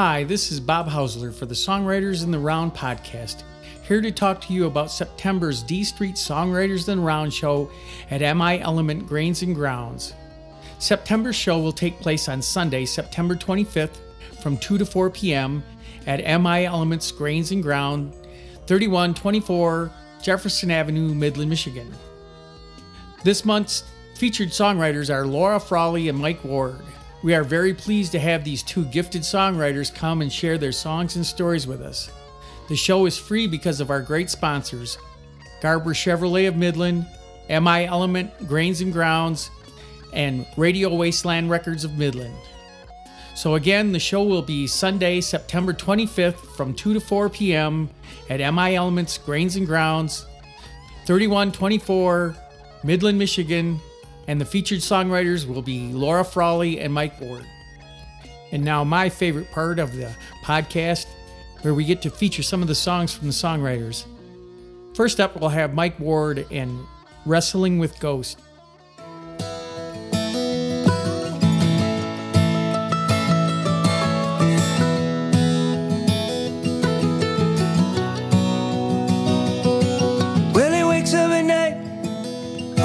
Hi, this is Bob Hausler for the Songwriters in the Round podcast, here to talk to you about September's D Street Songwriters in the Round show at MI Element Grains and Grounds. September's show will take place on Sunday, September 25th from 2 to 4 p.m. at MI Elements Grains and Ground, 3124 Jefferson Avenue, Midland, Michigan. This month's featured songwriters are Laura Frawley and Mike Ward. We are very pleased to have these two gifted songwriters come and share their songs and stories with us. The show is free because of our great sponsors Garber Chevrolet of Midland, MI Element Grains and Grounds, and Radio Wasteland Records of Midland. So, again, the show will be Sunday, September 25th from 2 to 4 p.m. at MI Elements Grains and Grounds, 3124 Midland, Michigan, and the featured songwriters will be Laura Frawley and Mike Ward. And now, my favorite part of the podcast, where we get to feature some of the songs from the songwriters. First up, we'll have Mike Ward and Wrestling with Ghosts.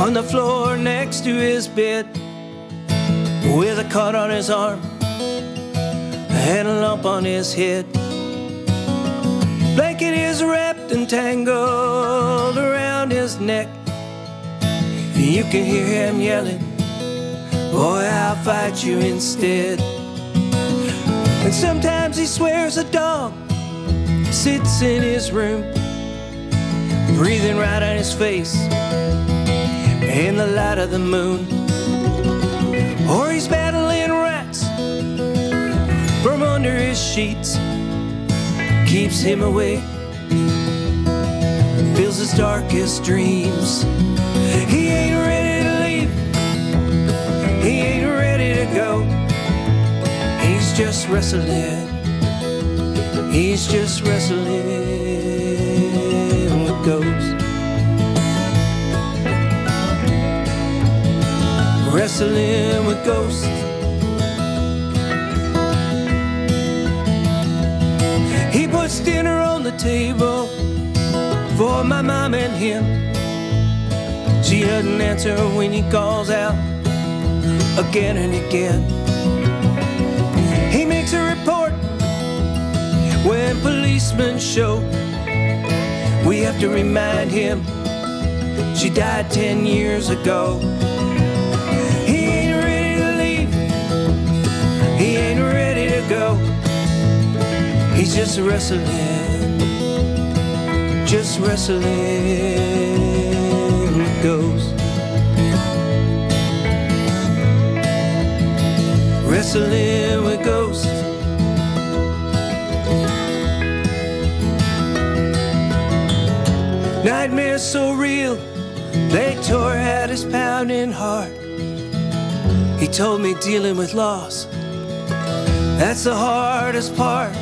On the floor next to his bed with a cut on his arm and a lump on his head. Blanket is wrapped and tangled around his neck. You can hear him yelling, Boy, I'll fight you instead. And sometimes he swears a dog sits in his room breathing right on his face in the light of the moon. Or he's battling rats from under his sheets, keeps him awake, fills his darkest dreams. He ain't ready to leave, he ain't ready to go. He's just wrestling, he's just wrestling with ghosts. Wrestling with ghosts. He puts dinner on the table for my mom and him. She doesn't answer when he calls out again and again. He makes a report when policemen show. We have to remind him she died ten years ago. He's just wrestling, just wrestling with ghosts. Wrestling with ghosts. Nightmares so real, they tore at his pounding heart. He told me dealing with loss, that's the hardest part.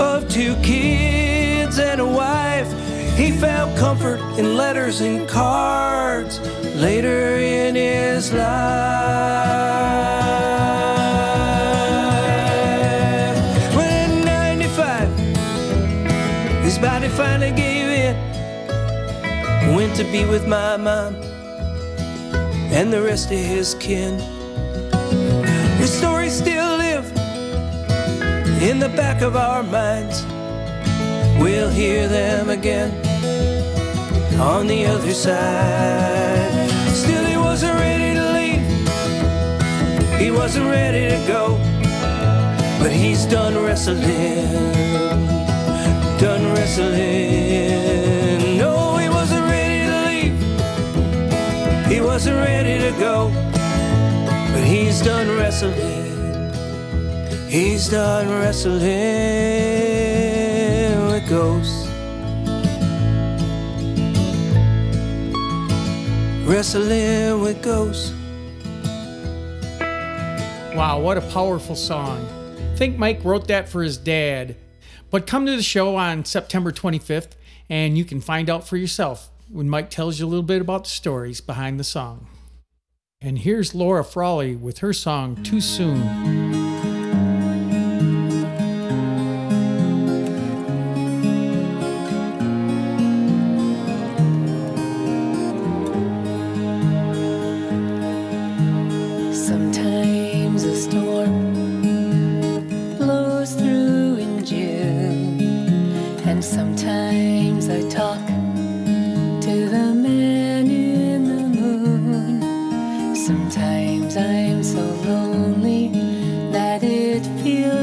Of two kids and a wife, he found comfort in letters and cards later in his life. When at 95, his body finally gave in, went to be with my mom and the rest of his kin. In the back of our minds. We'll hear them again on the other side. Still, he wasn't ready to leave, he wasn't ready to go. But he's done wrestling, done wrestling. No, he wasn't ready to leave. He wasn't ready to go, but he's done wrestling. He's done wrestling with ghosts. Wrestling with ghosts. Wow, what a powerful song. I think Mike wrote that for his dad. But come to the show on September 25th and you can find out for yourself when Mike tells you a little bit about the stories behind the song. And here's Laura Frawley with her song Too Soon.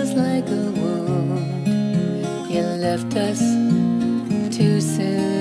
us like a wound. You left us too soon.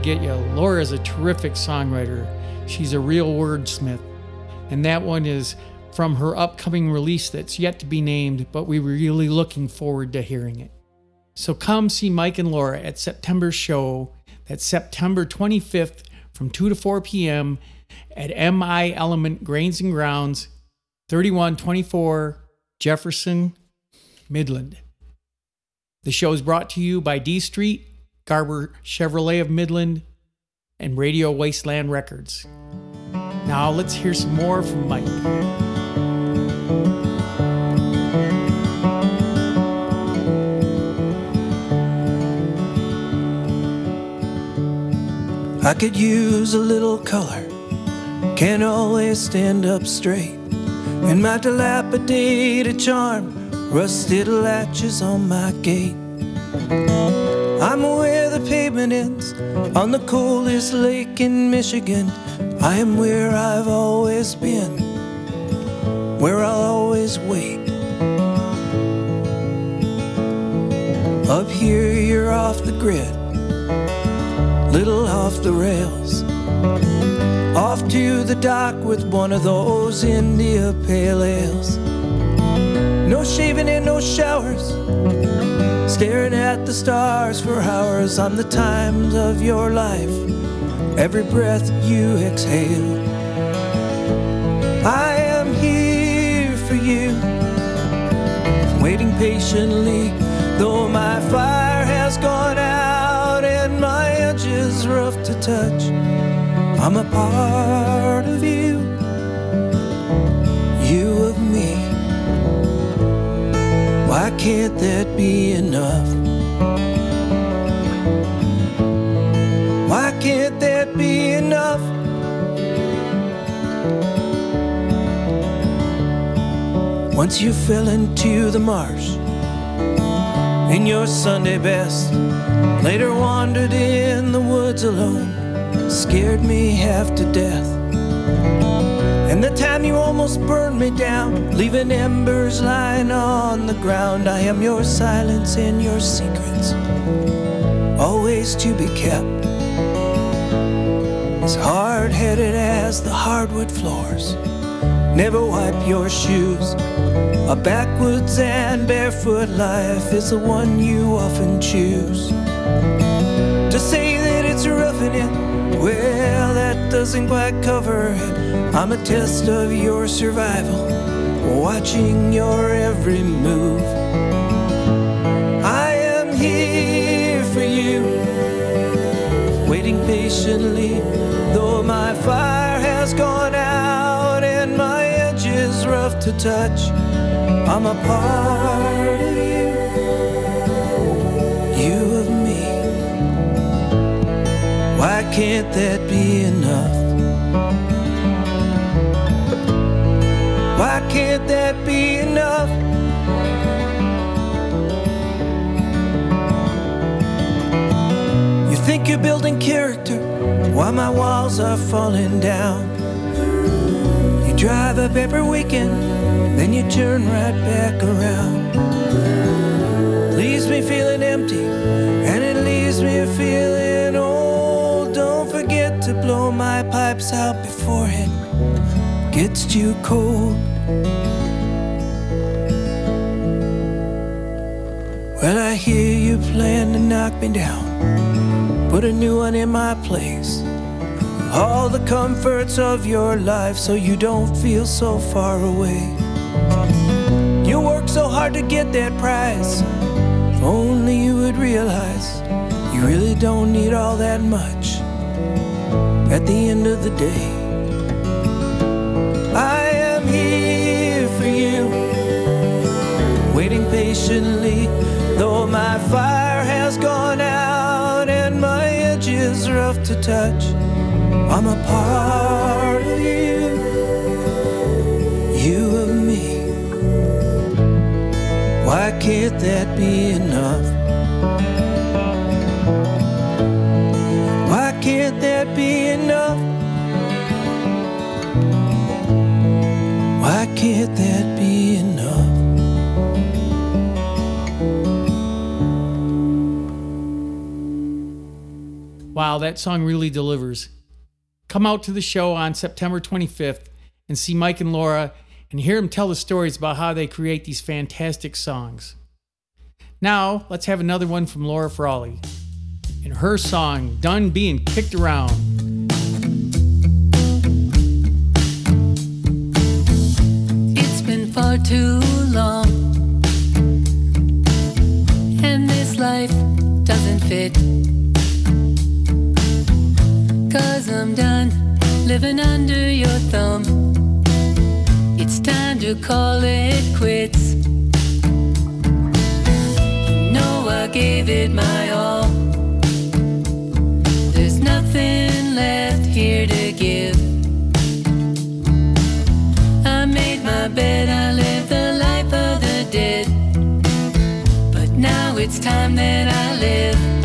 Get you. Laura's a terrific songwriter. She's a real wordsmith. And that one is from her upcoming release that's yet to be named, but we're really looking forward to hearing it. So come see Mike and Laura at September's show. That's September 25th from 2 to 4 p.m. at MI Element Grains and Grounds, 3124 Jefferson, Midland. The show is brought to you by D Street Garber Chevrolet of Midland, and Radio Wasteland Records. Now let's hear some more from Mike. I could use a little color, can't always stand up straight. And my dilapidated charm, rusted latches on my gate. I'm where the pavement ends on the coldest lake in Michigan. I am where I've always been. where I'll always wait. Up here, you're off the grid, little off the rails. Off to the dock with one of those India pale ales. No shaving and no showers, staring at the stars for hours on the times of your life. Every breath you exhale. I am here for you, waiting patiently, though my fire has gone out and my edge is rough to touch. I'm a part can't that be enough? Why can't that be enough? Once you fell into the marsh in your Sunday best, later wandered in the woods alone, scared me half to death. And the time you almost burned me down, leaving embers lying on the ground. I am your silence and your secrets, always to be kept. As hard headed as the hardwood floors, never wipe your shoes. A backwoods and barefoot life is the one you often choose. To say that it's roughing it, well, doesn't quite cover it. I'm a test of your survival, watching your every move. I am here for you, waiting patiently, though my fire has gone out and my edge is rough to touch. I'm a part of you can't that be enough? Why can't that be enough? You think you're building character while my walls are falling down. You drive up every weekend, then you turn right back around. Leaves me feeling empty, and it leaves me feeling old. Blow my pipes out before it gets too cold. Well, I hear you plan to knock me down, put a new one in my place. All the comforts of your life so you don't feel so far away. You work so hard to get that prize. If only you would realize you really don't need all that much at the end of the day. I am here for you, waiting patiently, though my fire has gone out and my edge is rough to touch. I'm a part of you, you of me. Why can't that be enough? Wow, that song really delivers. Come out to the show on September 25th and see Mike and Laura and hear them tell the stories about how they create these fantastic songs. Now, let's have another one from Laura Frawley and her song, Done Being Kicked Around. It's been far too long, and this life doesn't fit. I'm done living under your thumb. It's time to call it quits. You know I gave it my all. There's nothing left here to give. I made my bed, I lived the life of the dead. But now it's time that I live.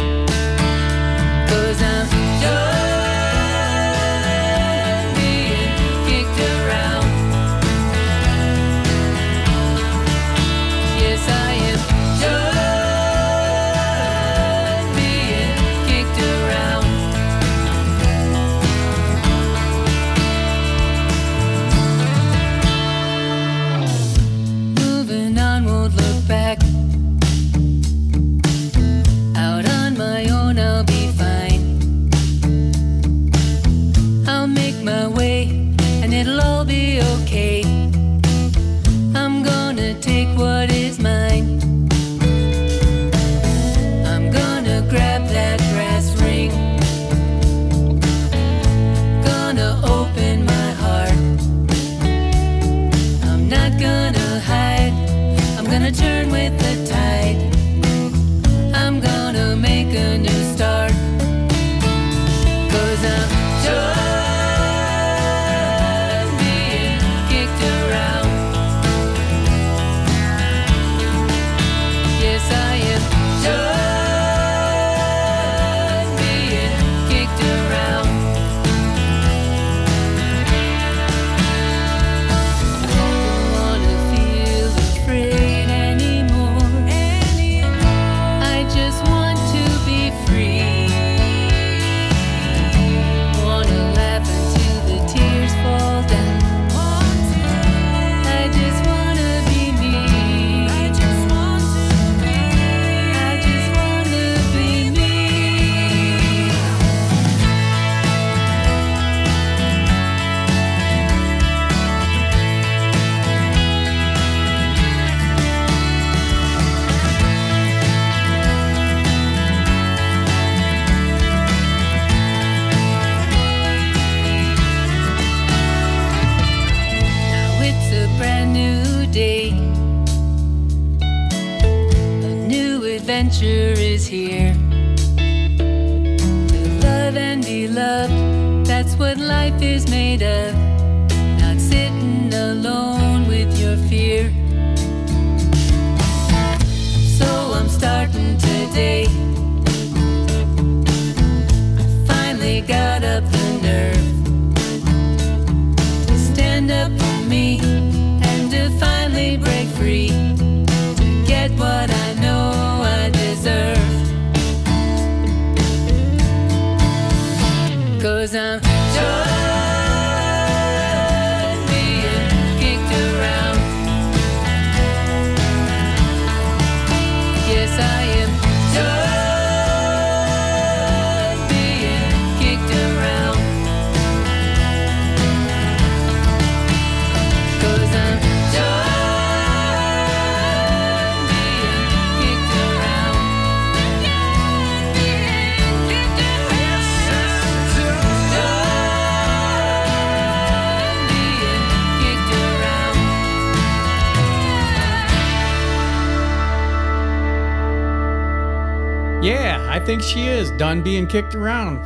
Think she is done being kicked around.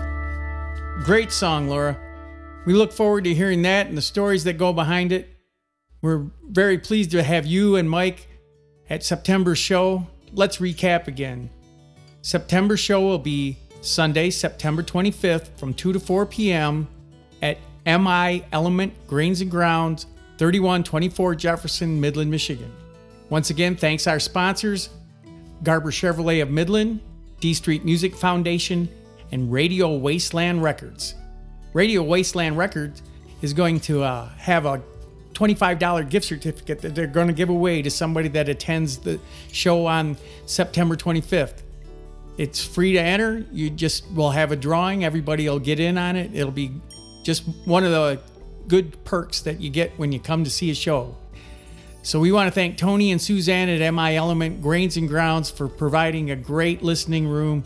Great song, Laura. We look forward to hearing that and the stories that go behind it. We're very pleased to have you and Mike at September's show. Let's recap again. September show will be Sunday, September 25th from 2 to 4 p.m. at MI Element Grains and Grounds, 3124 Jefferson, Midland, Michigan. Once again, thanks our sponsors, Garber Chevrolet of Midland, D Street Music Foundation, and Radio Wasteland Records. Radio Wasteland Records is going to uh, have a $25 gift certificate that they're going to give away to somebody that attends the show on September 25th. It's free to enter. You just will have a drawing. Everybody will get in on it. It'll be just one of the good perks that you get when you come to see a show. So we want to thank Tony and Suzanne at MI Element Grains and Grounds for providing a great listening room.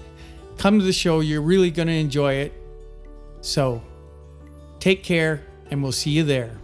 Come to the show. You're really going to enjoy it. So take care, and we'll see you there.